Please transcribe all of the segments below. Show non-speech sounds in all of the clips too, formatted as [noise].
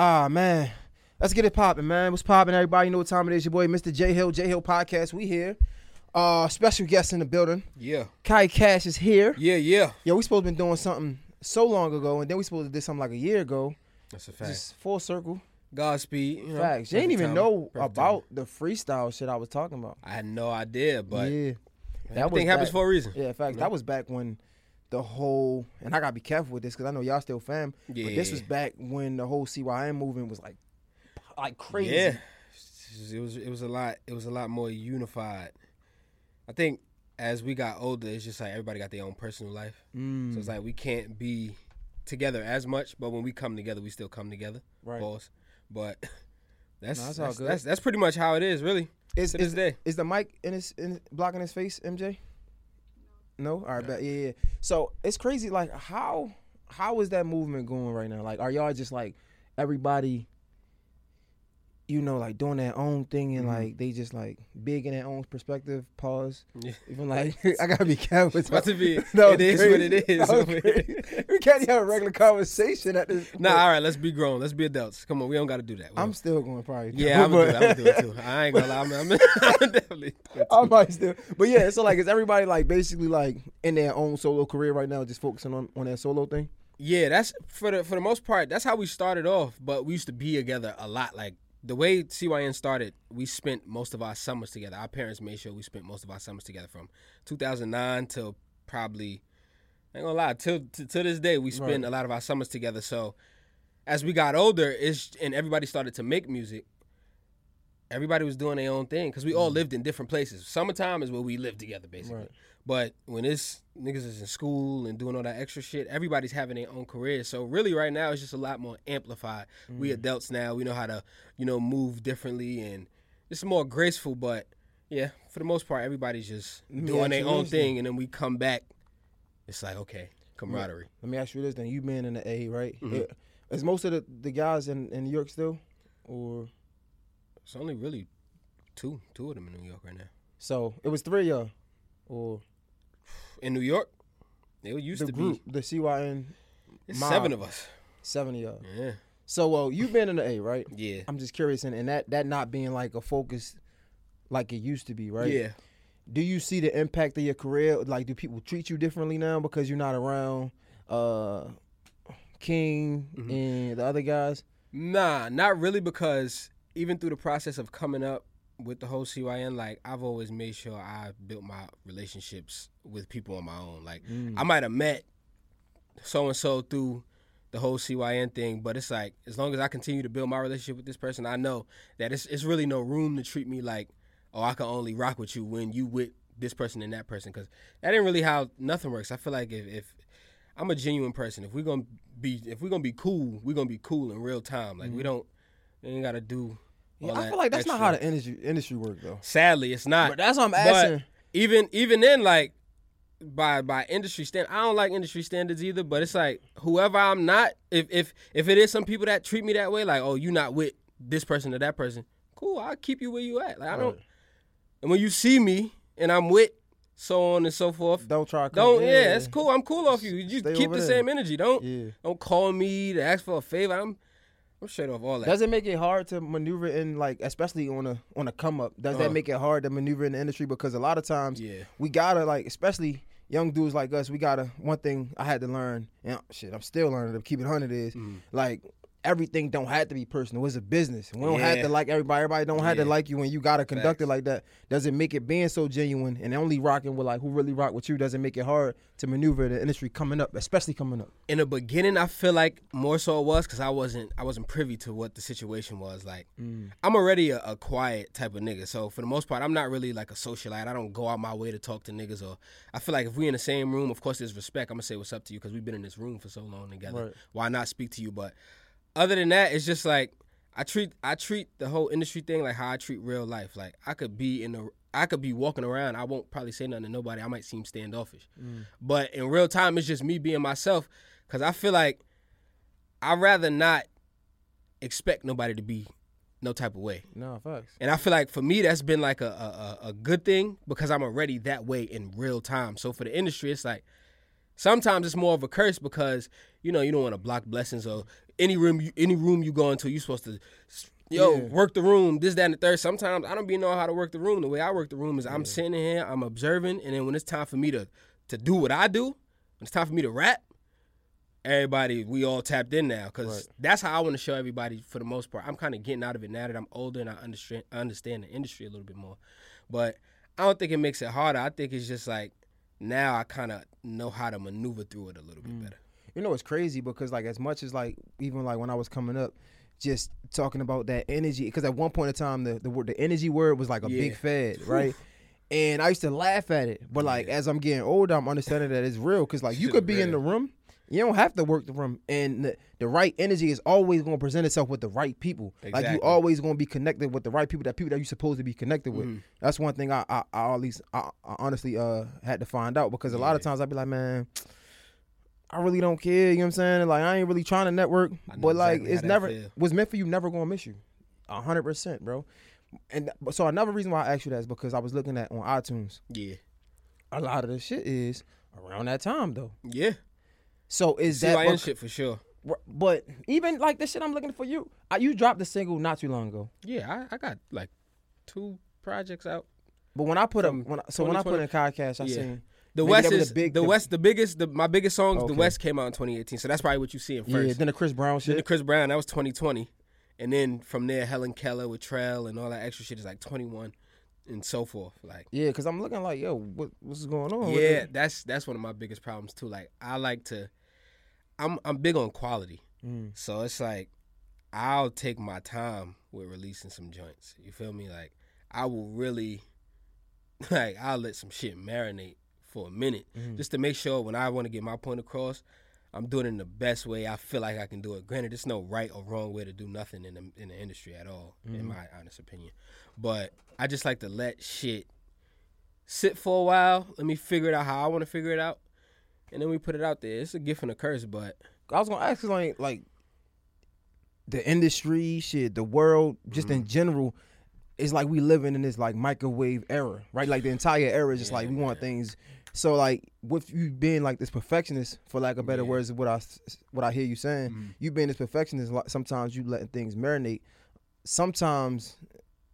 Ah man, let's get it popping, man. What's popping, everybody? You know what time it is? Your boy, Mr. J Hill, J Hill Podcast. We here. Uh, special guest in the building. Yeah. Kai Cash is here. Yeah, yeah. Yo, we supposed to been doing something so long ago, and then we supposed to do something like a year ago. That's a fact. Just full circle. Godspeed. You know, Facts. You didn't even timing, know about the freestyle shit I was talking about. I had no idea, but yeah, that everything happens for a reason. Yeah, in fact, Yeah. that was back when the whole and I gotta be careful with this because I know y'all still fam. But this was back when the whole CYN movement was like, like crazy. Yeah. It was it was a lot it was a lot more unified. I think as we got older, it's just like everybody got their own personal life. Mm, So it's like we can't be together as much, but when we come together, we still come together. right. Pause. But [laughs] that's No, that's that's, all that's, good. that's that's pretty much how it is, really. Is, is, day. is the mic in his in blocking his face, MJ? No. All right, bet. Yeah, yeah. So it's crazy. Like how how is that movement going right now? Like, are y'all just like everybody? You know, like doing their own thing and Mhm. like they just like big in their own perspective. Pause. Yeah. Even like [laughs] I gotta be careful. It's [laughs] about to be [laughs] no, it was what it is. That we can't even have a regular conversation at this. Nah, point. all right, let's be grown. Let's be adults. Come on, we don't got to do that. We I'm don't- still going probably. yeah, I'm gonna do it. I'm gonna do it too. I ain't gonna lie. I'm, I'm, I'm definitely. I might still, but yeah. So like, is everybody like basically like in their own solo career right now, just focusing on on their solo thing? Yeah, that's for the for the most part. That's how we started off. But we used to be together a lot. Like the way CYN started, we spent most of our summers together. Our parents made sure we spent most of our summers together from 2009 till probably. I ain't gonna lie. Till to, to this day, we spend Right. a lot of our summers together. So as we got older, it's and everybody started to make music. Everybody was doing their own thing because we all mm. lived in different places. Summertime is where we lived together, basically. Right. But when it's niggas is in school and doing all that extra shit, everybody's having their own career. So really, right now, it's just a lot more amplified. We adults now, we know how to, you know, move differently and it's more graceful. But yeah, for the most part, everybody's just doing their own thing, and then we come back. It's like okay, camaraderie. Let me ask you this: Then you been in the A, right? Mhm. Yeah. Is most of the, the guys in, in New York still, or It's only really two, two of them in New York right now. so it was three of y'all, or In New York, it used the to group, be the CYN it's mob. seven of us. seven of y'all. Yeah, So well, you've been in the A, right? yeah, I'm just curious, and, and that that not being like a focus like it used to be, right? yeah. do you see the impact of your career? Like, do people treat you differently now because you're not around uh, King Mhm. and the other guys? Nah, not really because even through the process of coming up with the whole CYN, like I've always made sure I built my relationships with people on my own. Like mm. I might have met so and so through the whole CYN thing, but it's like as long as I continue to build my relationship with this person, I know that it's it's really no room to treat me like, oh, I can only rock with you when you with this person and that person, because that ain't really how nothing works. I feel like if, if I'm a genuine person, if we're gonna be if we're gonna be cool, we're gonna be cool in real time. Like we mm. don't, we ain't gotta do. Yeah, I feel like that's not how the industry industry work though. Sadly, it's not. But that's what I'm But asking. even even then, like by by industry stand, I don't like industry standards either. But it's like whoever I'm not, if if if it is some people that treat me that way, like oh you not with this person or that person, cool, I'll keep you where you at. Like I don't. Right. And when you see me and I'm with so on and so forth, don't try. to come- don't yeah, it's cool. I'm cool off you. You keep the there. same energy. Don't Yeah. don't call me to ask for a favor. I'm I'm straight off all that. Does it make it hard to maneuver in like, especially on a on a come up? Does Uh-huh. that make it hard to maneuver in the industry? Because a lot of times yeah. we gotta like, especially young dudes like us, we gotta. One thing I had to learn, and shit, I'm still learning to keep it hundred is Mhm. like everything don't have to be personal. It's a business. We don't have to like everybody. Everybody don't have to like you, and you gotta conduct it like that. Does it make it being so genuine and only rocking with like who really rock with you? Does it make it hard to maneuver the industry coming up, especially coming up? in the beginning I feel like more so it was because I wasn't I wasn't privy to what the situation was like. Mm. I'm already a, a quiet type of nigga, so for the most part I'm not really like a socialite. I don't go out my way to talk to niggas or I feel like if we in the same room, of course there's respect. I'm gonna say what's up to you because we've been in this room for so long together. Right. Why not speak to you? But other than that, it's just like I treat I treat the whole industry thing like how I treat real life. Like I could be in the I could be walking around. I won't probably say nothing to nobody. I might seem standoffish. Mm. But in real time, it's just me being myself. Cause I feel like I'd rather not expect nobody to be no type of way. No facts. And I feel like for me, that's been like a, a, a- a good thing because I'm already that way in real time. So for the industry, it's like sometimes it's more of a curse because, you know, you don't want to block blessings or any room you any room you go into, you're supposed to yo, Yeah. work the room, this, that, and the third. Sometimes I don't be know how to work the room. The way I work the room is I'm sitting here, I'm observing, and then when it's time for me to to do what I do, when it's time for me to rap, everybody we all tapped in now because Right. that's how I want to show everybody for the most part. I'm kind of getting out of it now that I'm older and I understand I understand the industry a little bit more. But I don't think it makes it harder. I think it's just like now I kind of know how to maneuver through it a little bit mm. better. You know, it's crazy because like as much as like even like when I was coming up, just talking about that energy. Because at one point in time, the the word the energy word was like a big fad, [laughs] right? And I used to laugh at it, but like as I'm getting older, I'm understanding that it's real. Because like you [laughs] could be in the room, you don't have to work the room, and the, the right energy is always going to present itself with the right people. Like you always going to be connected with the right people, that people that you're supposed to be connected with. Mhm. That's one thing I, I, I at least I, I honestly uh had to find out because a lot of times I'd be like, man, I really don't care. You know what I'm saying? Like I ain't really trying to network, but like exactly it's never feel. what's meant for you never gonna miss you, a hundred percent, bro. And so another reason why I asked you that is because I was looking at on iTunes. Yeah, A lot of the shit is around that time though. yeah. So is CYN that? shit for sure. But even like the shit I'm looking for you, I, you dropped the single not too long ago. Yeah, I, I got like two projects out. But when I put up, From when I, so when I put in 2020 Podcast, I Yeah. seen The Maybe West is the big- the, the- West. The biggest, the my biggest songs. Okay. The West came out in 2018, so that's probably what you see in first. yeah. Then the Chris Brown Then the. Chris Brown, that was 2020. And then from there, Helen Keller with Trell and all that extra shit is like 21 and so forth. Like, Yeah, because I'm looking like, yo, what what's going on? yeah, that's that's one of my biggest problems too. Like, I like to, I'm I'm big on quality, Mm. so it's like I'll take my time with releasing some joints. You feel me? Like, I will really, [laughs] like, I'll let some shit marinate for a minute Mhm. just to make sure when I want to get my point across, I'm doing it in the best way I feel like I can do it. Granted, there's no right or wrong way to do nothing in the in the industry at all, in Mhm. my honest opinion. But I just like to let shit sit for a while. Let me figure it out how I want to figure it out, and then we put it out there. It's a gift and a curse, but I was gonna ask you like like the industry, shit, the world, just Mm-hmm. in general, it's like we living in this like microwave era, right? Like the entire era is just Yeah, like we want things. So like with you being like this perfectionist, for lack of better Yeah. words, what I what I hear you saying. Mhm. You being this perfectionist, sometimes you letting things marinate. Sometimes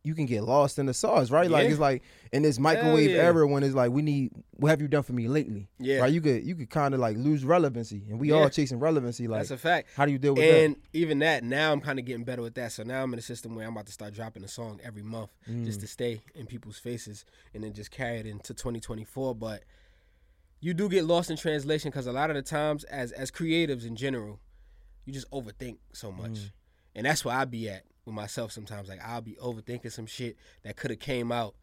you can get lost in the sauce, right? Like it's like in this microwave yeah. era when it's like we need what have you done for me lately? yeah, Right? You could you could kind of like lose relevancy, and we Yeah. all chasing relevancy. Like that's a fact. how do you deal with that? And even that, now I'm kind of getting better with that. So now I'm in a system where I'm about to start dropping a song every month that? just to stay in people's faces and then just carry it into 2024. But you do get lost in translation because a lot of the times, as as creatives in general, you just overthink so much, Mm. and that's where I be at with myself sometimes. Like I'll be overthinking some shit that could have came out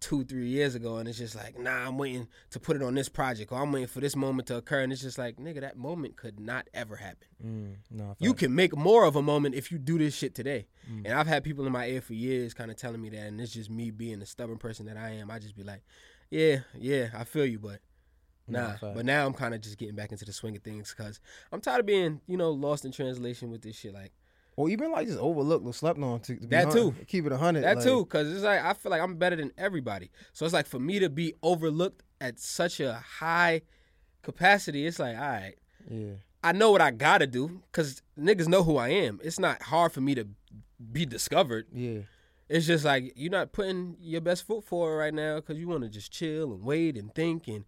two, three years ago, and it's just like, nah, I'm waiting to put it on this project, or I'm waiting for this moment to occur, and it's just like, nigga, that moment could not ever happen. Mm, no, You can make more of a moment if you do this shit today. Mm. And I've had people in my ear for years kind of telling me that, and it's just me being the stubborn person that I am. I just be like, yeah, yeah, I feel you, but nah. facts. but now I'm kind of just getting back into the swing of things because I'm tired of being, you know, lost in translation with this shit. Like or even like just overlooked or slept on. To, to That too. Keep it a hundred. that like, too, because it's like I feel like I'm better than everybody. So it's like for me to be overlooked at such a high capacity, it's like, all right, Yeah. I know what I gotta do because niggas know who I am. It's not hard for me to be discovered. Yeah. It's just like you're not putting your best foot forward right now because you want to just chill and wait and think. And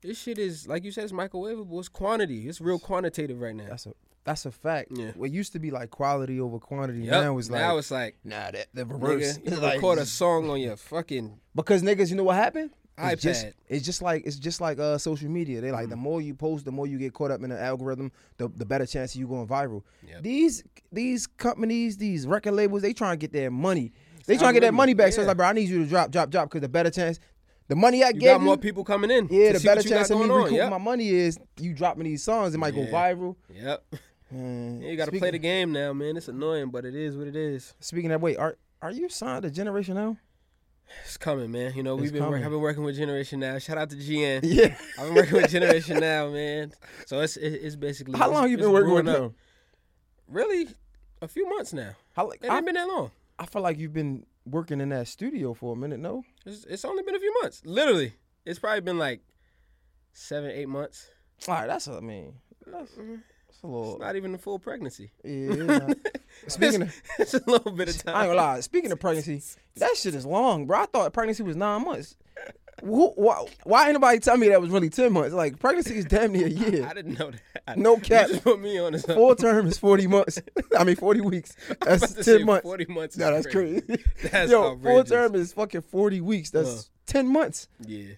this shit is like you said, it's microwavable. It's quantity. It's real quantitative right now. That's a that's a fact. Yeah. What used to be like quality over quantity Yep. now is like now it's like nah that the reverse. nigga, you [laughs] Like, record a song on your fucking because niggas, you know what happened? iPad. It's just, it's just like it's just like uh social media. They like the Mm. more you post, the more you get caught up in the algorithm, the, the better chance of you going viral. Yep. These these companies, these record labels, they trying to get their money. They trying to get that money back. So it's Yeah. like, bro, I need you to drop, drop, drop, because the better chance, the money I you gave got you, more people coming in. yeah, the better chance of me recouping Yep. my money is you dropping these songs. It might go viral. Yep. [laughs] Man, Yeah, you got to play the game now, man. It's annoying, but it is what it is. Speaking that way, are are you signed to Generation now? It's coming, man. You know, It's we've been work. I've been working with Generation Now. Shout out to GN. [laughs] Yeah. I've been working with Generation Now, man. So it's it's basically How long you been working with up. them? Really, a few months now. How like It I, ain't been that long. I feel like you've been working in that studio for a minute. No. It's, it's only been a few months. Literally, it's probably been like seven, eight months. All right, that's what I mean. That's, mm-hmm. It's a little. It's not even a full pregnancy. Yeah, [laughs] it's. Speaking of, it's a little bit of time. I ain't gonna lie. Speaking of pregnancy, that shit is long, bro. I thought pregnancy was nine months. Who, why, why ain't nobody tell me that was really ten months? Like pregnancy is damn near a [laughs] year. I didn't know that. No You cap. just put me on this. Full term is forty months. [laughs] I mean forty weeks. That's ten months. Forty months. No, that's crazy. [laughs] That's Yo, full term is fucking forty weeks. That's Uh. ten months. Yeah,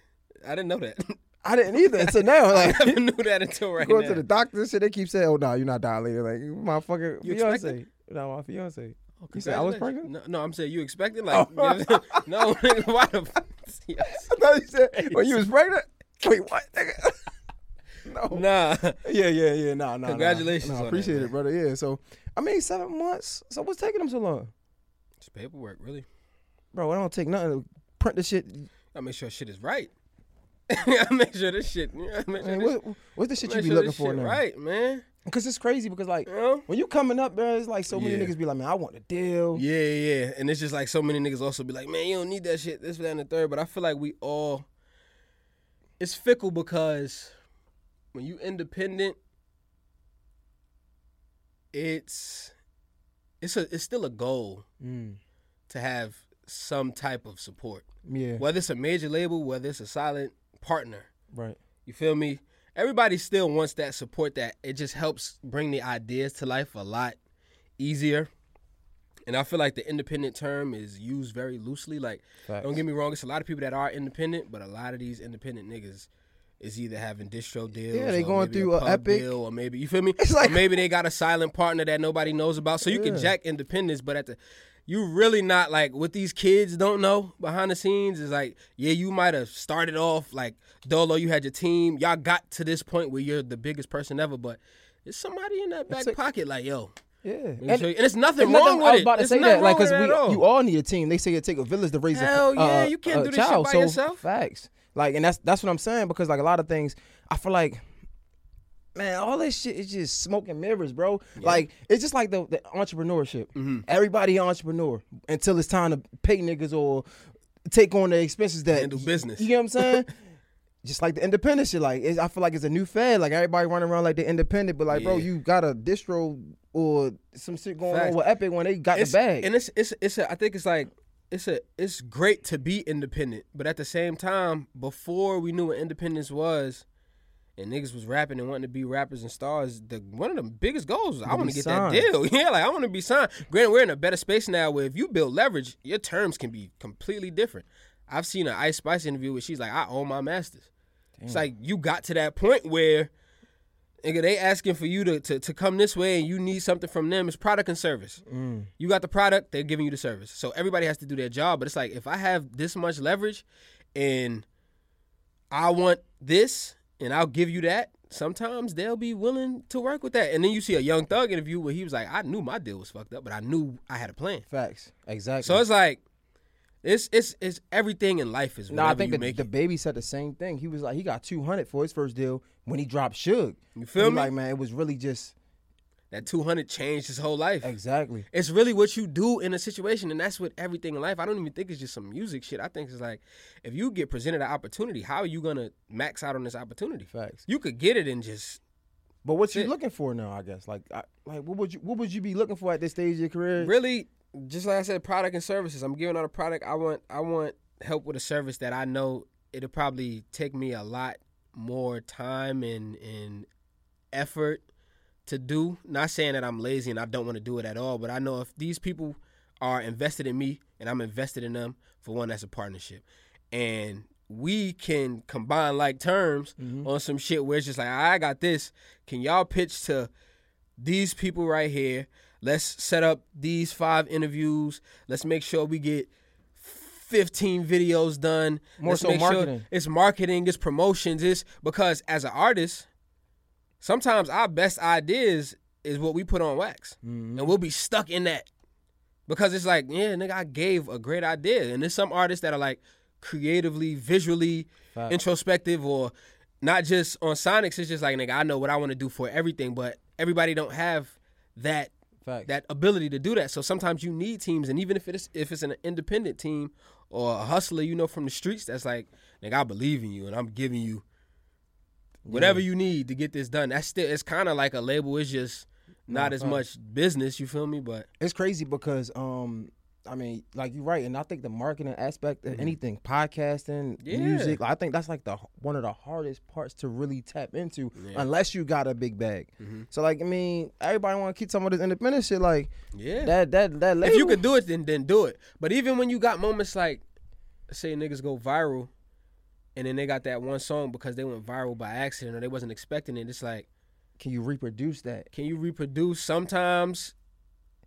I didn't know that. I didn't either until now. like I never knew that until right going now. to the doctor and shit, they keep saying, "Oh no, you're not dilated." Like my fucking You fiance. expecting? No, my fiance. Oh, You said I was pregnant? No, no, I'm saying you expecting like no, why the yes. [laughs] I thought you said [laughs] when you was pregnant. Wait, what? [laughs] No. Nah, Yeah, yeah, yeah. Nah, nah. Congratulations Nah. Nah, that, appreciate man. it, brother. Yeah. So, I mean, seven months. So, what's taking them so long, it's paperwork, really. bro? I don't take nothing to print the shit. I make sure shit is right. I make sure this shit. I make sure Man, this, what, what's the shit you be sure looking for shit now? right, man. Because it's crazy. Because like You know? when you coming up, bro, it's like so many Yeah. niggas be like, man, I want the deal. Yeah, yeah, and it's just like so many niggas also be like, man, you don't need that shit, this, that, and the third. But I feel like we all, it's fickle because when you independent, it's it's a it's still a goal Mm, to have some type of support, yeah. whether it's a major label, whether it's a silent partner. Right. You feel me? Everybody still wants that support. That it just helps bring the ideas to life a lot easier. And I feel like the independent term is used very loosely. Like, Facts. don't get me wrong, it's a lot of people that are independent, but a lot of these independent niggas is either having distro deals, Yeah, they or going maybe through a Epic. deal, or maybe you feel me, It's like- or maybe they got a silent partner that nobody knows about. So you can jack independence, but at the you really not like what these kids don't know behind the scenes is like, yeah, you might have started off like Dolo, you had your team, y'all got to this point where you're the biggest person ever, but there's somebody in that back It's a- pocket like, yo, Yeah. And- and it's nothing wrong nothing, with I was it. about to There's say that, like, wrong cause with it we, all. you all need a team. They say it take a village to raise Hell a, Hell yeah, uh, you can't do this shit by so, yourself. Facts. Like, and that's that's what I'm saying because like a lot of things, I feel like, man, all this shit is just smoke and mirrors, bro. Like it's just like the, the entrepreneurship. Mm-hmm. Everybody entrepreneur until it's time to pay niggas or take on the expenses that Handle business. You know what I'm saying? [laughs] just like the independent shit, like it's, I feel like it's a new fad. Like everybody running around like they're independent, but like, bro, you got a distro or some shit going Facts. on with Epic when they got it's, the bag. And it's it's it's a, I think it's like it's a it's great to be independent, but at the same time, before we knew what independence was, and niggas was rapping and wanting to be rappers and stars, the one of the biggest goals was I want to get signed. that deal. [laughs] Yeah, like I want to be signed. Granted, we're in a better space now where if you build leverage, your terms can be completely different. I've seen an Ice Spice interview where she's like, I own my masters. It's like you got to that point where nigga, they asking for you to, to, to come this way and you need something from them. It's product and service. Mm. You got the product, they're giving you the service. So everybody has to do their job. But it's like if I have this much leverage and I want this and I'll give you that, sometimes they'll be willing to work with that. And then you see a Young Thug interview where he was like, I knew my deal was fucked up, but I knew I had a plan. Facts. Exactly. So it's like it's it's it's everything in life is No, I think the, DaBaby said the same thing. He was like, he got two hundred for his first deal when he dropped Suge. You feel me? Like, man, it was really just That two hundred changed his whole life. exactly. It's really what you do in a situation, and that's with everything in life. I don't even think it's just some music shit. I think it's like if you get presented an opportunity, how are you gonna max out on this opportunity? Facts. You could get it and just But what you looking for now? I guess like, I, like what would you what would you be looking for at this stage of your career? really, just like I said, product and services. I'm giving out a product. I want I want help with a service that I know it'll probably take me a lot more time and and effort to do. Not saying that I'm lazy and I don't want to do it at all, but I know if these people are invested in me and I'm invested in them, for one, that's a partnership. And we can combine like terms mm-hmm. on some shit where it's just like, I got this. Can y'all pitch to these people right here? Let's set up these five interviews. Let's make sure we get 15 videos done. More Let's so make sure marketing. it's marketing, it's promotions, it's because as an artist, sometimes our best ideas is what we put on wax. Mm-hmm. And we'll be stuck in that. Because it's like, yeah, nigga, I gave a great idea. And there's some artists that are like creatively, visually introspective or not just on Sonics. It's just like, nigga, I know what I want to do for everything, but everybody don't have that Facts. that ability to do that. So sometimes you need teams, and even if it's if it's an independent team or a hustler, you know, from the streets, that's like, nigga, I believe in you, and I'm giving you whatever you need to get this done. That's still it's kind of like a label. It's just not No, as much business. You feel me? But It's crazy because um I mean, like you're right, and I think the marketing aspect of Mhm. anything, podcasting, Yeah. music, I think that's like the one of the hardest parts to really tap into, Yeah. unless you got a big bag. Mhm. So like, I mean, everybody want to keep some of this independent shit. Like yeah, that, that, that. if you label- could do it, then then do it. But even when you got moments like, say niggas go viral, and then they got that one song because they went viral by accident or they wasn't expecting it. It's like, can you reproduce that? can you reproduce? Sometimes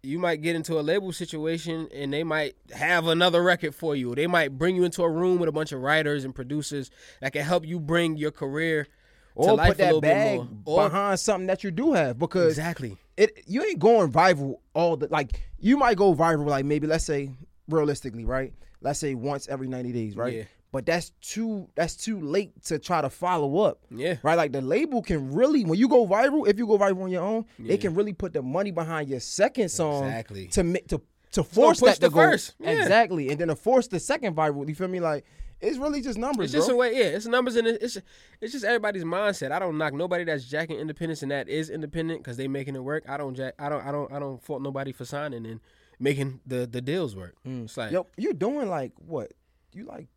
you might get into a label situation and they might have another record for you. They might bring you into a room with a bunch of writers and producers that can help you bring your career to Or life put a that bag bit more. Or behind something that you do have because exactly. it you ain't going viral all the like you might go viral like maybe let's say realistically right let's say once every 90 days right Yeah. But that's too that's too late to try to follow up Yeah. right like the label can really when you go viral if you go viral on your own Yeah. it can really put the money behind your second song Exactly. to make to to force that to the go first. Yeah. exactly and then to force the second viral you feel me like it's really just numbers It's just bro. a way, yeah. It's numbers and it's it's just everybody's mindset. I don't knock nobody that's jacking independence and that is independent because they making it work. I don't jack. I don't. I don't. I don't fault nobody for signing and making the the deals work. Mm. It's like Yo, you're doing like what? You like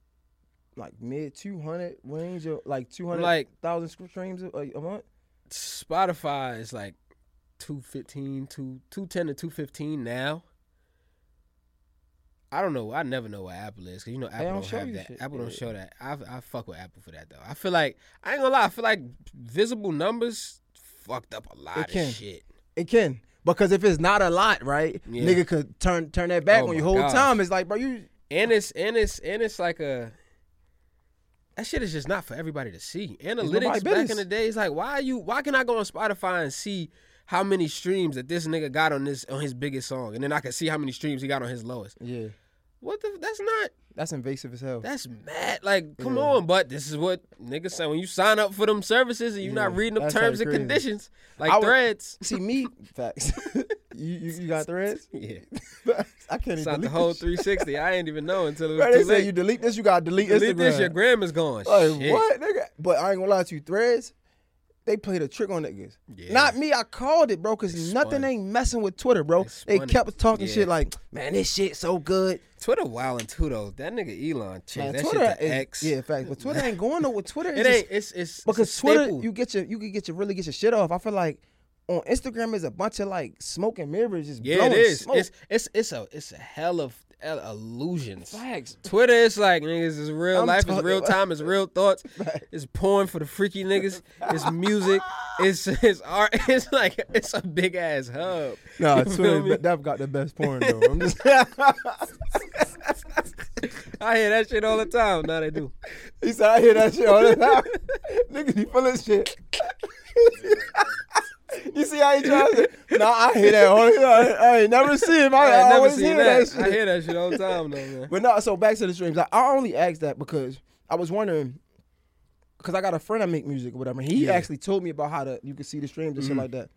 like mid two hundred range or like two hundred Like- thousand streams a, a month? Spotify is like 215, 2, 210 to 215 now. I don't know. I never know what Apple is because you know Apple don't don't, show have that. shit. Apple don't show that. I I fuck with Apple for that though. I feel like I ain't gonna lie. I feel like visible numbers fucked up a lot It of can. shit. It can because if it's not a lot, right? Yeah. Nigga could turn turn that back Oh on you whole gosh. time. It's like, bro, you And it's and it's and it's like a that shit is just not for everybody to see. Analytics back in the day is like, why are you why can I go on Spotify and see how many streams that this nigga got on this on his biggest song, and then I can see how many streams he got on his lowest. yeah, What the? That's not. that's invasive as hell. That's mad. Like, come Yeah. on. But this is what niggas say when you sign up for them services and you're Yeah, not reading the terms and conditions, like I would- threads. [laughs] See me, facts. [laughs] you, you you got [laughs] threads? Yeah, I can't even the whole 360. I ain't even know until it was Bro, too they say you delete this, you gotta delete, Delete Instagram. this, your gram is gone. Like Shit. what, nigga? But I ain't gonna lie to you, threads. They played a trick on niggas. Yeah. Not me. I called it, bro, because nothing ain't messing with Twitter, bro. They They it. kept talking Yeah. shit like, man, this shit so good. Twitter wilding too though. That nigga Elon changed that Twitter shit to is, X. yeah, in fact. But Twitter ain't going nowhere. Twitter [laughs] is it just- ain't. It's it's because it's Twitter, you get your, you can get your really get your shit off. I feel like on Instagram is a bunch of like smoke and mirrors, just yeah, blowing it is. Smoke. It's it's it's a it's a hell of illusions. facts. Twitter is like niggas is real I'm life, it's real about- time, it's real thoughts. [laughs] Facts. It's porn for the freaky niggas. It's music. It's it's art. [laughs] It's like it's a big ass hub. Nah, You feel Twitter, me? that got the best porn though. I'm just, [laughs] I hear that shit all the time. Now they do. he said I hear that shit all the time. Niggas be full of shit. You see how he tries it? Nah, I hear that time. I ain't never seen him. I, I, I never seen hear that. that, shit. I hear that shit all the time though, man. But no, so back to the streams. I, I only asked that because I was wondering, because I got a friend that make music or whatever. He Yeah. actually told me about how to you can see the streams and shit Mhm. like that.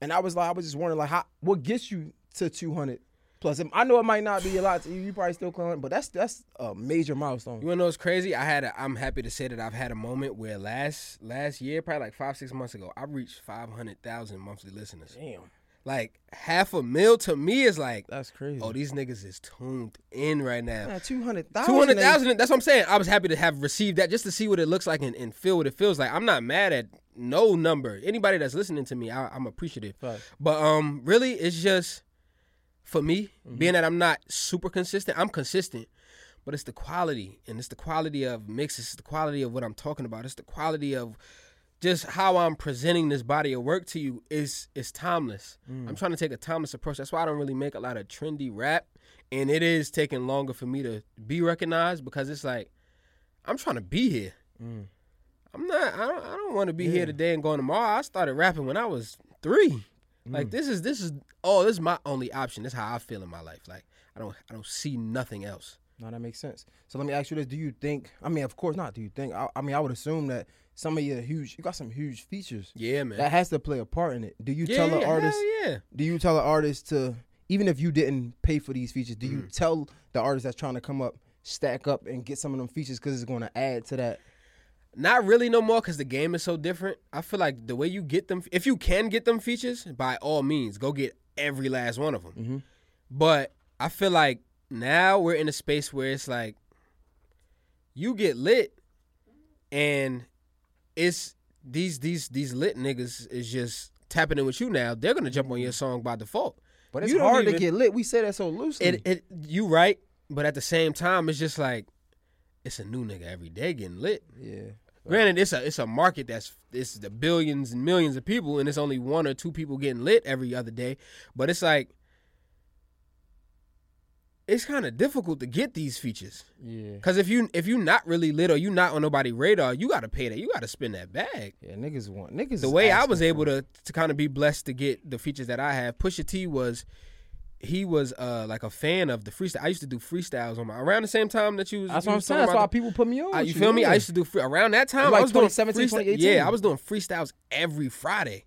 And I was like, I was just wondering like, how what gets you to two hundred plus? I know it might not be a lot to you. You probably still calling, but that's that's a major milestone. You wanna know what's crazy? I had a, I'm happy to say that I've had a moment where last last year, probably like five six months ago, I reached five hundred thousand monthly listeners. Damn, Like half a mil to me is like, that's crazy. oh, these niggas is tuned in right now. two hundred thousand. Two hundred thousand. That's what I'm saying. I was happy to have received that just to see what it looks like and, and feel what it feels like. I'm not mad at no number. Anybody that's listening to me, I, I'm appreciative. But um, really, it's just for me being that I'm not super consistent. I'm consistent, but it's the quality, and it's the quality of mixes. It's the quality of what I'm talking about. It's the quality of just how I'm presenting this body of work to you is is timeless. I'm trying to take a timeless approach. That's why I don't really make a lot of trendy rap, and it is taking longer for me to be recognized because it's like I'm trying to be here. Mm. I'm not. I don't. I don't want to be Yeah. here today and going tomorrow. I started rapping when I was three. Like this is this is oh this is my only option. This is how I feel in my life. Like I don't I don't see nothing else. No, that makes sense. So let me ask you this: Do you think? I mean, of course not. Do you think? I, I mean, I would assume that some of your huge, you got some huge features Yeah, man. that has to play a part in it. Do you yeah, tell yeah, an hell artist? yeah. Do you tell an artist to even if you didn't pay for these features? Do you Mm. tell the artist that's trying to come up stack up and get some of them features because it's going to add to that? Not really no more because the game is so different. I feel like the way you get them, if you can get them features, by all means, go get every last one of them. Mhm. But I feel like now we're in a space where it's like you get lit, and it's these these these lit niggas is just tapping in with you now. They're gonna jump on your song by default. But it's You hard to get lit. We say that so loosely. It it you right, but at the same time, it's just like it's a new nigga every day getting lit. yeah. Granted, it's a it's a market that's it's the billions and millions of people, and it's only one or two people getting lit every other day. But it's like it's kind of difficult to get these features Yeah. because if you if you not really lit or you not on nobody radar, you got to pay that. You got to spend that bag. Yeah, niggas want niggas. The way I was able to to kind of be blessed to get the features that I have, Pusha T was he was uh like a fan of the freestyle. I used to do freestyles on my around the same time that you was. That's you what I'm saying. That's why people put me on. I, with you feel me? yeah. I used to do free, around that time. Like I was doing 2018. Yeah, I was doing freestyles every Friday.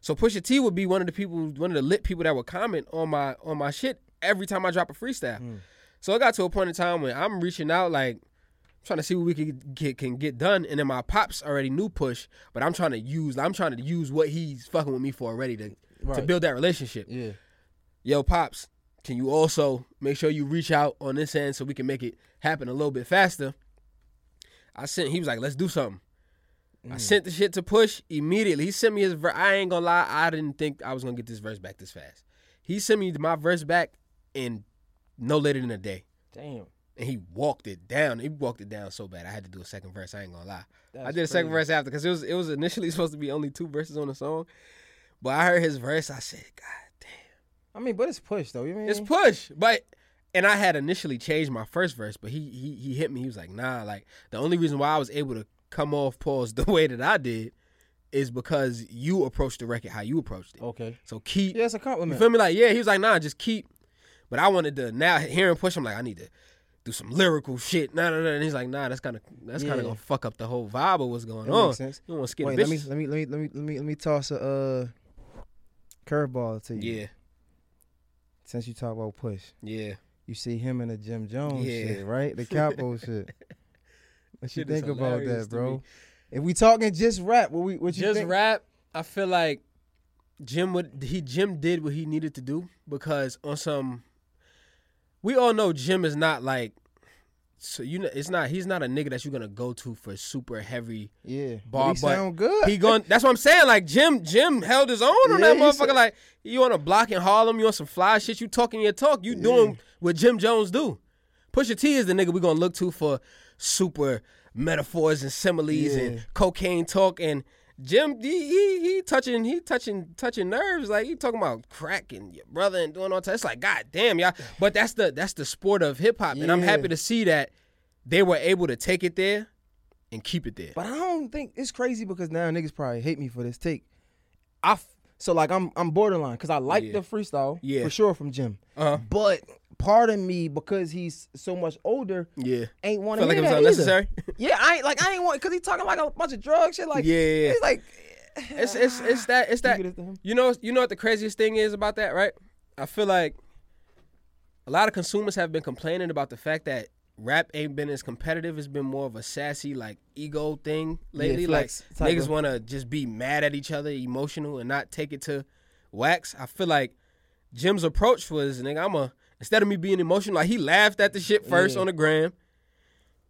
So Pusha T would be one of the people, one of the lit people that would comment on my on my shit every time I drop a freestyle. Mm. So I got to a point in time when I'm reaching out, like trying to see what we can get can get done, and then my pops already knew Push, but I'm trying to use I'm trying to use what he's fucking with me for already to to build that relationship Yeah. Yo, pops, can you also make sure you reach out on this end so we can make it happen a little bit faster? I sent. He was like, let's do something. I mm. sent the shit to push immediately. He sent me his. Ver- I ain't gonna lie. I didn't think I was gonna get this verse back this fast. He sent me my verse back in no later than a day, Damn. and he walked it down. He walked it down so bad. I had to do a second verse. I ain't gonna lie. I did a second crazy. verse after because it was it was initially [laughs] supposed to be only two verses on the song, but I heard his verse. I said, God. I mean, but it's push though. You mean It's push, but and I had initially changed my first verse, but he he he hit me. He was like, "Nah, like the only reason why I was able to come off pause [laughs] the way that I did is because you approached the record how you approached it. okay? So keep, Yeah, it's a you compliment. feel me? Like yeah, he was like, "Nah, just keep." But I wanted to now hear hearing push. I'm like, I need to do some lyrical shit. Nah, nah, nah. And he's like, Nah, that's kind of that's kind of gonna fuck up the whole vibe of what's going That on. makes sense. You want to skip Wait, let me let me let me let me let me let me toss a uh, curveball to you. yeah, Since you talk about push, yeah. you see him in the Jim Jones Yeah. shit, right? The capo [laughs] shit. What you Shit think about that, bro? If we talking just rap, what we what you just think? rap. I feel like Jim would he Jim did what he needed to do because on some we all know Jim is not like so you know it's not he's not a nigga that you're gonna go to for super heavy Yeah, Bar, but he sound good. he going that's what I'm saying like Jim Jim held his own on Yeah, that motherfucker said- like you on a block in Harlem you on some fly shit you talking your talk you doing what Jim Jones do Pusha T is the nigga we gonna look to for super metaphors and similes Yeah. and cocaine talk and Jim he, he he touching he touching touching nerves like he talking about cracking your brother and doing all that. It's like god damn y'all. But that's the that's the sport of hip hop and I'm happy to see that they were able to take it there and keep it there. But I don't think it's crazy because now niggas probably hate me for this take. I f- so like I'm I'm borderline because I like Yeah. the freestyle Yeah. for sure from Jim. Uh-huh. But part of me because he's so much older Yeah. ain't want to like it was that unnecessary. Either. [laughs] Yeah, I ain't like I ain't want because he talking like a bunch of drug shit. Like Yeah, yeah, yeah. it's like [sighs] It's it's it's that it's that get it to him? you know you know what the craziest thing is about that, right? I feel like a lot of consumers have been complaining about the fact that rap ain't been as competitive. It's been more of a sassy like ego thing lately. flex like niggas want to just be mad at each other, emotional, and not take it to wax. I feel like Jim's approach was nigga. I'm a instead of me being emotional, like he laughed at the shit first Yeah. on the gram.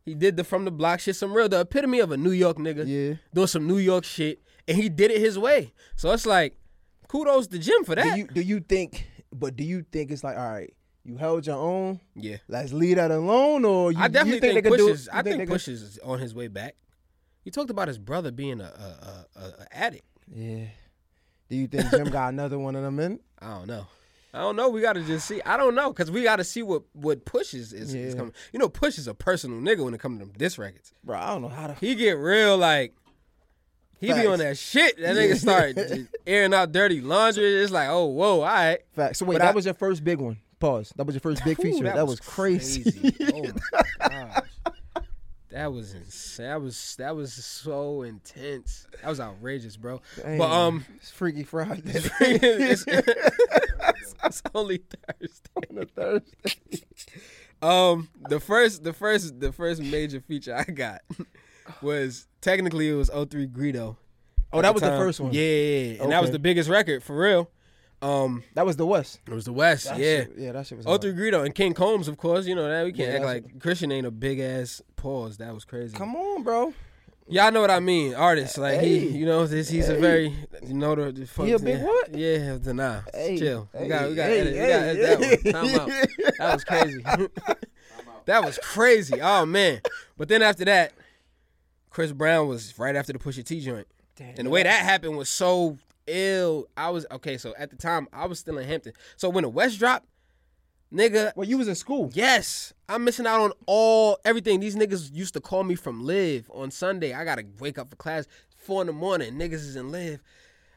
He did the from the block shit, some real the epitome of a New York nigga Yeah. doing some New York shit, and he did it his way. So it's like, kudos to Jim for Do that. you do you think? But do you think it's like all right? You held your own. yeah, Let's leave that alone, or you, I definitely you think, think, they could do? you I think they could- is on his way back. He talked about his brother being a a, a, a addict. Yeah. Do you think Jim got another one of them in? I don't know. I don't know. We got to just see. I don't know because we got to see what what Push is, is, is coming. You know, Push is a personal nigga when it comes to them diss records. Bro, I don't know how to. He get real like. He be on that shit. That Yeah. nigga start [laughs] airing out dirty laundry. It's like, oh, whoa, all right. Fact. So wait, But that I- was your first big one. Pause. That was your first big feature. That, was, crazy. oh my [laughs] gosh. That was insane. That was that was so intense. That was outrageous, bro. Damn, But um, it's Freaky Friday [laughs] it's, it's only Thursday. on a Thursday. Um, the first, the first, the first major feature I got was technically it was 03 Greedo. Oh, at that was the first one. Yeah, yeah, yeah. and that was the biggest record for real. Um, That was the West. it was the West. That yeah. shit- yeah, that shit was. Oh, three Greedo and King Combs, of course. You know that we can't Yeah, act like Christian ain't a big ass pause. That was crazy. Come on, bro. Y'all know what I mean. Artist, like he, you know, this he's a very, you know, the, the folks, He a big yeah. what? Yeah, nah. Hey, Chill. we got, we got, hey, edit, we got edit that one. Time out. [laughs] That was crazy. [laughs] that was crazy. Oh man. But then after that, Chris Brown was right after the Pusha T joint, Damn, and the way that happened was so ill. I was okay. So at the time, I was still in Hampton. So when the West dropped, nigga, Well, you was in school. Yes, I'm missing out on all everything. These niggas used to call me from Live on Sunday. I gotta wake up for class four in the morning. Niggas is in Live.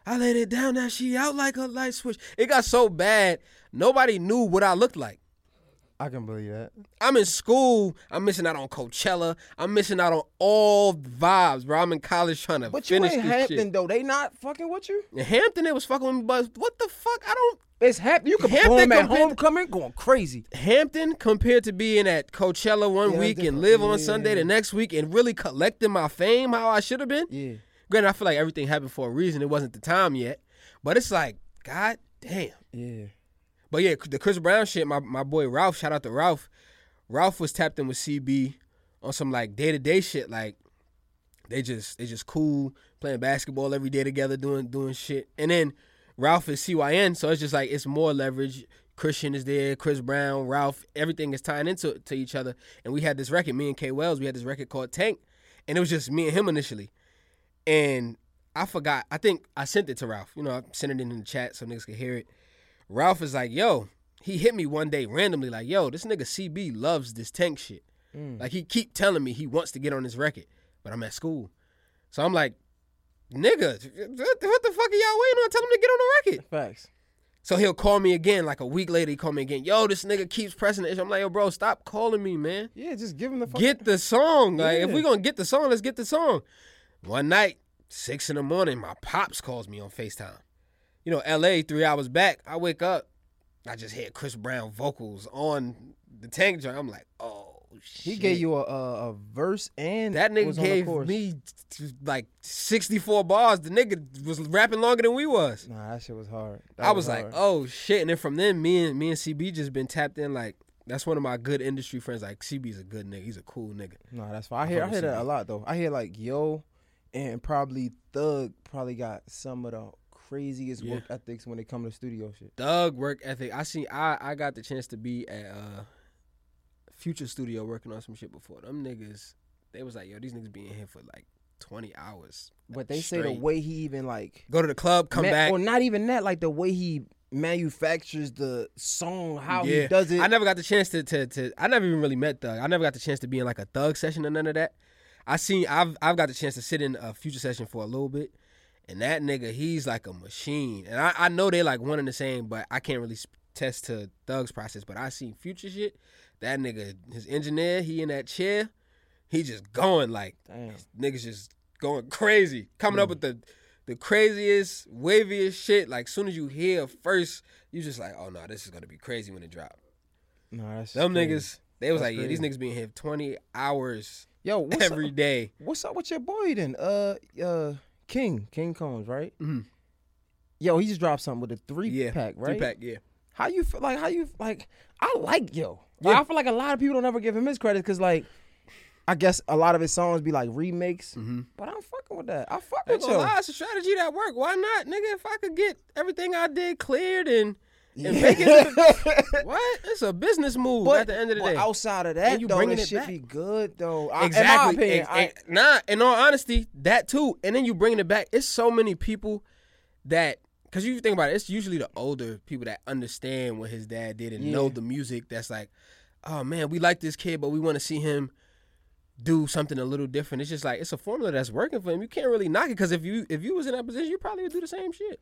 I laid it down. Now she out like a light switch. It got so bad. Nobody knew what I looked like. I can believe that. I'm in school. I'm missing out on Coachella. I'm missing out on all vibes, bro. I'm in college trying to But you finish ain't Hampton shit. though. They not fucking with you. In Hampton, it was fucking with me, but what the fuck? I don't. It's Hampton. You can Hampton at homecoming, going crazy. Hampton compared to being at Coachella one Yeah, week and live on Yeah. Sunday the next week and really collecting my fame how I should have been. Yeah. Granted, I feel like everything happened for a reason. It wasn't the time yet, but it's like, god damn. Yeah. But yeah, the Chris Brown shit. My my boy Ralph, shout out to Ralph. Ralph was tapped in with CB on some like day to day shit. Like they just they just cool playing basketball every day together, doing doing shit. And then Ralph is CYN, so it's just like it's more leverage. Christian is there, Chris Brown, Ralph, everything is tying into to each other. And we had this record, me and K Wells, we had this record called Tank, and it was just me and him initially. And I forgot. I think I sent it to Ralph. You know, I sent it in the chat so niggas could hear it. Ralph is like, yo, he hit me one day randomly, like, yo, this nigga CB loves this tank shit. Mm. Like he keep telling me he wants to get on this record, but I'm at school. So I'm like, nigga, what the fuck are y'all waiting on? Tell him to get on the record. Facts. So he'll call me again, like a week later, he call me again. Yo, this nigga keeps pressing it. I'm like, yo, bro, stop calling me, man. Yeah, just give him the fuck. Get the song. Like, if Yeah. we gonna get the song, let's get the song. One night, six in the morning, my pops calls me on FaceTime. You know, LA, three hours back. I wake up, I just hear Chris Brown vocals on the tank joint. I'm like, oh shit. He gave you a, a, a verse and that nigga was gave me like 64 bars. The nigga was rapping longer than we was. Nah, that shit was hard. That I was like, hard. oh shit. And then from then, me and me and CB just been tapped in. Like that's one of my good industry friends. Like CB's a good nigga. He's a cool nigga. Nah, that's fine. I hear I fuck hear with that a lot though. I hear like Yo and probably Thug probably got some of the craziest Yeah. work ethics when it comes to studio shit. Thug work ethic. I see. I I got the chance to be at uh Future Studio working on some shit before. Them niggas, they was like, yo, these niggas be in here for like twenty hours. But they say the way he even like Go to the club, come ma- back. or not even that, like the way he manufactures the song, how yeah. he does it. I never got the chance to, to to. I never even really met Thug. I never got the chance to be in like a Thug session or none of that. I seen. I've I've got the chance to sit in a Future session for a little bit. And that nigga, he's like a machine. And I, I know they like one and the same, but I can't really test to Thug's process. But I seen Future shit. That nigga, his engineer, he in that chair, he just going like Damn. niggas just going crazy, coming up with the the craziest, waviest shit. Like soon as you hear first, you just like, oh no, this is gonna be crazy when it drop. Nah, that's Them crazy. niggas, they was That's like, yeah, these niggas been here twenty hours Yo, what's every up? day. What's up with your boy then? Uh, uh, King, King Combs, right? Mhm. Yo, he just dropped something with a three Yeah, pack, right? three pack, yeah. How you feel? Like how you like? I like yo. Like, I feel like a lot of people don't ever give him his credit because like, I guess a lot of his songs be like remakes, Mm-hmm. but I'm fucking with that. I fuck with yo. lie, it's a strategy that work. Why not, nigga? If I could get everything I did cleared and and Yeah. make it, what? It's a business move But, at the end of the but day. outside of that, And you though, bringing it should back. be good though. I, exactly. In my opinion, I, nah, in all honesty, that too. And then you bringing it back. It's so many people that because you think about it, it's usually the older people that understand what his dad did and know the music. That's like, oh man, we like this kid, but we want to see him do something a little different. It's just like it's a formula that's working for him. You can't really knock it because if you if you was in that position, you probably would do the same shit.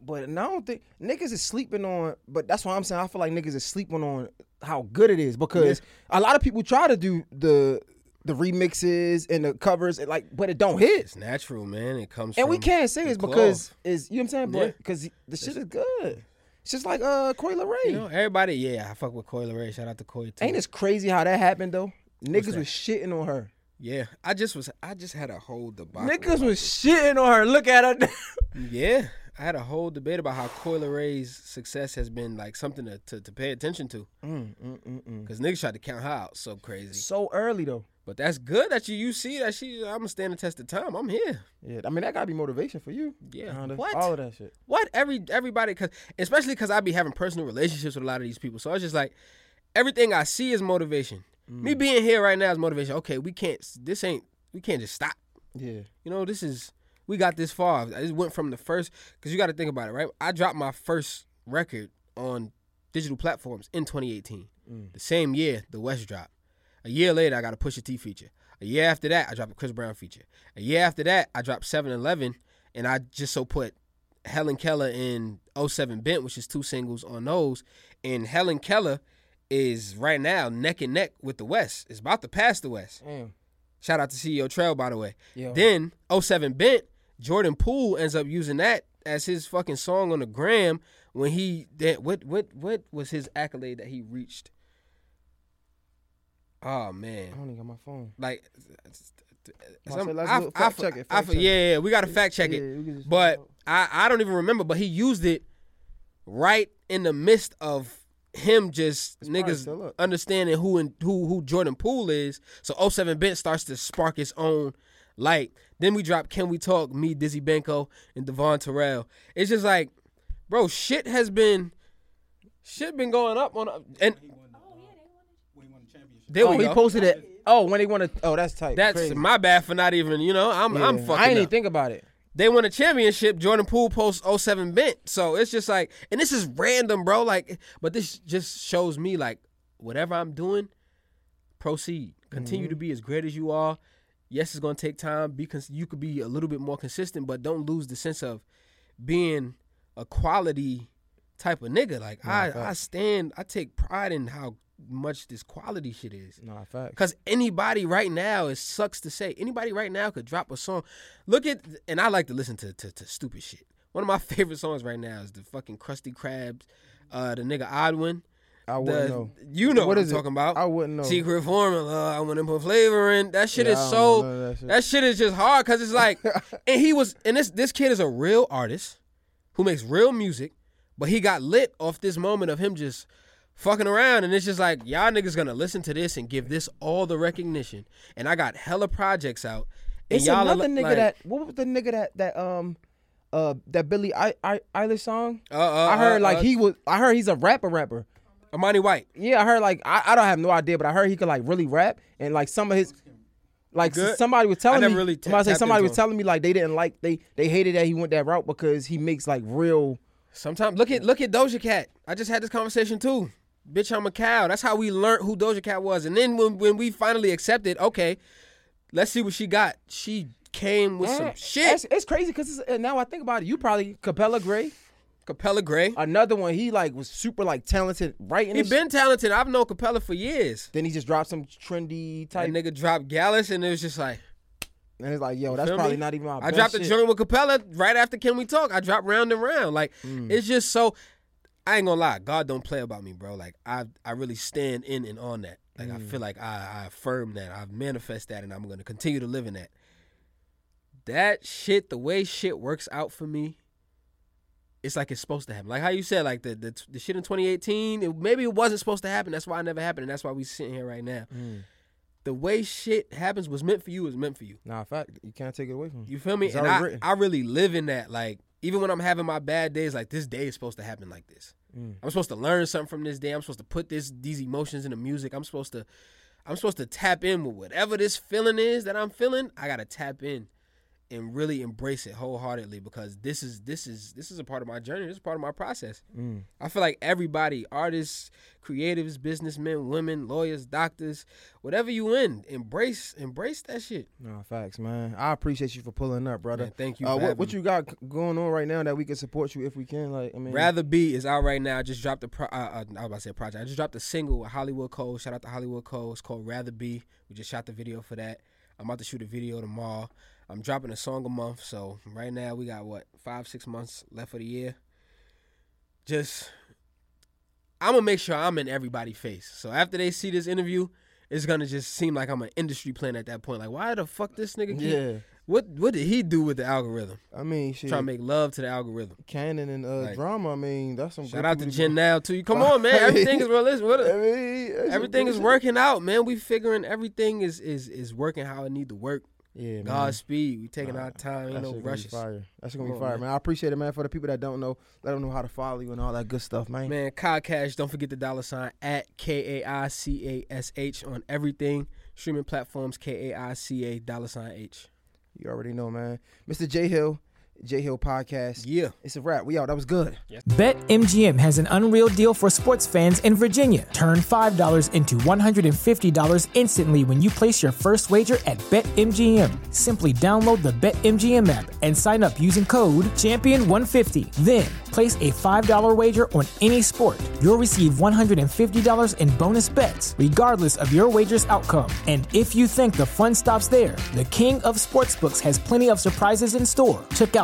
But and I don't think niggas is sleeping on. But that's why I'm saying I feel like niggas is sleeping on how good it is because a lot of people try to do the the remixes and the covers, and like, but it don't hit. It's natural, man. It comes And we can't say the it's because is you know what I'm saying, Yeah. but because the shit is good. It's just like uh Coi Leray. You know, everybody, yeah, I fuck with Coi Leray. Shout out to Coi too. Ain't this crazy how that happened though? Niggas was shitting on her. Yeah, I just was. I just had a whole debate. Niggas was shitting on her. Look at her. [laughs] Yeah, I had a whole debate about how Coi Leray's success has been like something to, to, to pay attention to. mm, mm, mm, mm. Because niggas tried to count her out so crazy. So early though. But that's good that you you see that she. I'm gonna stand the test of time. I'm here. Yeah, I mean that gotta be motivation for you. Yeah. What? All of that shit. What every everybody cause especially because I be having personal relationships with a lot of these people. So it's just like everything I see is motivation. Me being here right now is motivation. Okay, we can't. This ain't. We can't just stop. Yeah. You know, this is we got this far. I just went from the first because you got to think about it, right? I dropped my first record on digital platforms in 2018. Mm. The same year the West dropped. A year later, I got a Pusha T feature. A year after that, I dropped a Chris Brown feature. A year after that, I dropped 7-Eleven, and I just so put Helen Keller in 07 Bent, which is two singles on those. And Helen Keller is right now neck and neck with the West. It's about to pass the West. Shout out to CEO Trayle, by the way. Yo. Then 07 Bent, Jordan Poole ends up using that as his fucking song on the gram when he that what what what was his accolade that he reached? Oh man, I don't even got my phone. Like some- I-. I check it, I check it. yeah, yeah, we gotta fact check Yeah, it. But I, I don't even remember, but he used it right in the midst of him just It's niggas understanding who and who who Jordan Poole is. So 07 Bent starts to spark its own light. Then we drop Can We Talk, me, Dizzy Banko, and Devon Terrell. It's just like, bro, shit has been shit been going up on and there oh, we he go. posted it. [laughs] Oh, when they want to. Oh, that's tight. That's Crazy. my bad for not even, you know, I'm I'm Yeah. fucking I ain't up. even think about it. they won a championship. Jordan Poole post 07 bent. So it's just like, and this is random, bro. Like, but this just shows me like, whatever I'm doing, proceed. Continue to mm-hmm. be as great as you are. Yes, it's gonna take time. Be cons- you could be a little bit more consistent, but don't lose the sense of being a quality type of nigga. Like I, I stand, I take pride in how much this quality shit is. Nah, facts. Because anybody right now, it sucks to say, anybody right now could drop a song. Look at, and I like to listen to, to, to stupid shit. One of my [laughs] favorite songs right now is the fucking Krusty Krabs, uh, the nigga Odwin. I wouldn't The, know. You know what, What I'm it? talking about. I wouldn't know. Secret formula. I want to put flavor in. That shit Yeah, is so. know none of that shit. That shit is just hard because it's like, [laughs] and he was, and this this kid is a real artist who makes real music, but he got lit off this moment of him just fucking around, and it's just like y'all niggas gonna listen to this and give this all the recognition, and I got hella projects out. And It's y'all another nigga like, that. What was the nigga that that um, uh, that Billy I I Eilish song? Uh, uh, I heard uh, like uh, he was. I heard he's a rapper rapper. Armani White. Yeah, I heard like I, I don't have no idea, but I heard he could like really rap and like some of his. Like Good. somebody was telling never me, really ta- somebody, say somebody was him. telling me like they didn't like they they hated that he went that route because he makes like real. Sometimes look at look at Doja Cat. I just had this conversation too. Bitch, I'm a cow. That's how we learned who Doja Cat was. And then when when we finally accepted, okay, let's see what she got. She came with some Eh, shit. It's, it's crazy because now I think about it, you probably Capella Grey, Capella Grey. another one. He like was super like talented writing. He He been talented. I've known Capella for years. then he just dropped some trendy That type, nigga dropped Gyalis, and it was just like and it's like, yo, that's probably me? not even my I dropped the joint with Capella right after Can We Talk. I dropped round and round. Like Mm. it's just so. I ain't gonna lie. God don't play about me, bro. Like I, I really stand in and on that. Like I Mm. feel like I, I affirm that. I've manifest that, and I'm gonna continue to live in that. That shit, the way shit works out for me, it's like it's supposed to happen. Like how you said, like the the, the shit in 2018, it, maybe it wasn't supposed to happen. That's why it never happened, and that's why we sitting here right now. Mm. The way shit happens was meant for you. Is meant for you. Nah, fact, you can't take it away from him. You feel me? It's and I, written. I really live in that. Like even when I'm having my bad days, like this day is supposed to happen like this. Mm. I'm supposed to learn something from this day. I'm supposed to put this these emotions in the music. I'm supposed to I'm supposed to tap in with whatever this feeling is that I'm feeling. I gotta tap in and really embrace it wholeheartedly because this is this is this is a part of my journey. This is part of my process. Mm. I feel like everybody, artists, creatives, businessmen, women, lawyers, doctors, whatever you in, embrace embrace that shit. Nah, facts, man. I appreciate you for pulling up, brother. Man, thank you. Uh, what what you got going on right now that we can support you if we can? Like, I mean, Rather Be is out right now. I just dropped a pro- uh, uh, I was about to say a project. I just dropped a single with Hollywood Cole. Shout out to Hollywood Cole. It's called Rather Be. We just shot the video for that. I'm about to shoot a video tomorrow. I'm dropping a song a month. So right now we got what five six months left for the year. Just I'm gonna make sure I'm in everybody's face. So after they see this interview it's gonna just seem like I'm an industry plant at that point. Like, why the fuck this nigga? Keep, Yeah. What What did he do with the algorithm? I mean, shit. Trying to make love to the algorithm. canon and uh, Like- drama. I mean, that's some. Shout out to Jen now too. Come on, man. [laughs] Everything is well. Listen, what I mean, everything is working out, man. We figuring everything is is is working how it need to work. Yeah, man. Godspeed. We taking Nah, our time. Ain't no rushes. fire. That's gonna be fire, man. man. I appreciate it, man. For the people that don't know, let them know how to follow you and all that good stuff, man. Man, Kai Cash. Don't forget the dollar sign at K A I C A S H on everything streaming platforms. K A I C A dollar sign H. You already know, man. Mr. J Hill, J Hill Podcast. Yeah. It's a wrap. We out. That was good. Bet MGM has an unreal deal for sports fans in Virginia. Turn $5 into $150 instantly when you place your first wager at Bet MGM. Simply download the Bet MGM app and sign up using code Champion150. Then, place a $5 wager on any sport. You'll receive $150 in bonus bets, regardless of your wager's outcome. And if you think the fun stops there, the King of Sportsbooks has plenty of surprises in store. Check out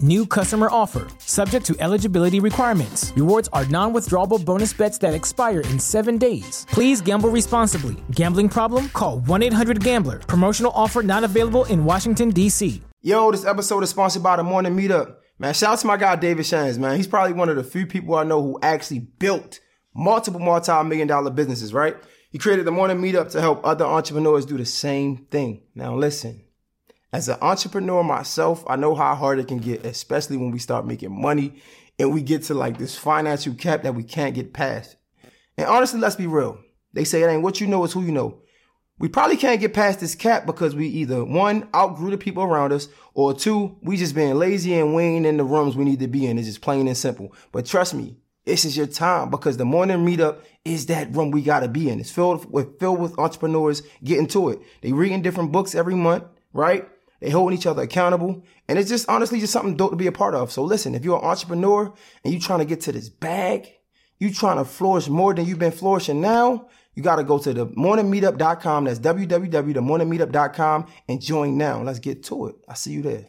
New customer offer. Subject to eligibility requirements. Rewards are non withdrawable bonus bets that expire in seven days. Please gamble responsibly. Gambling problem? Call 1 800 Gambler. Promotional offer not available in Washington, D.C. Yo, this episode is sponsored by the Morning Meetup. Man, shout out to my guy David Shands, man. He's probably one of the few people I know who actually built multiple multi-million dollar businesses, right? He created the Morning Meetup to help other entrepreneurs do the same thing. Now listen, as an entrepreneur myself, I know how hard it can get, especially when we start making money and we get to like this financial cap that we can't get past. And honestly, let's be real. They say it ain't what you know, it's who you know. We probably can't get past this cap because we either one outgrew the people around us, or two, we just being lazy and we ain't in the rooms we need to be in. It's just plain and simple. But trust me, this is your time because the morning meetup is that room we gotta be in. It's filled with filled with entrepreneurs getting to it. They reading different books every month, right? They holding each other accountable. And it's just honestly just something dope to be a part of. So listen, if you're an entrepreneur and you're trying to get to this bag, you trying to flourish more than you've been flourishing now, you got to go to the morningmeetup.com. That's www.themorningmeetup.com and join now. Let's get to it. I'll see you there.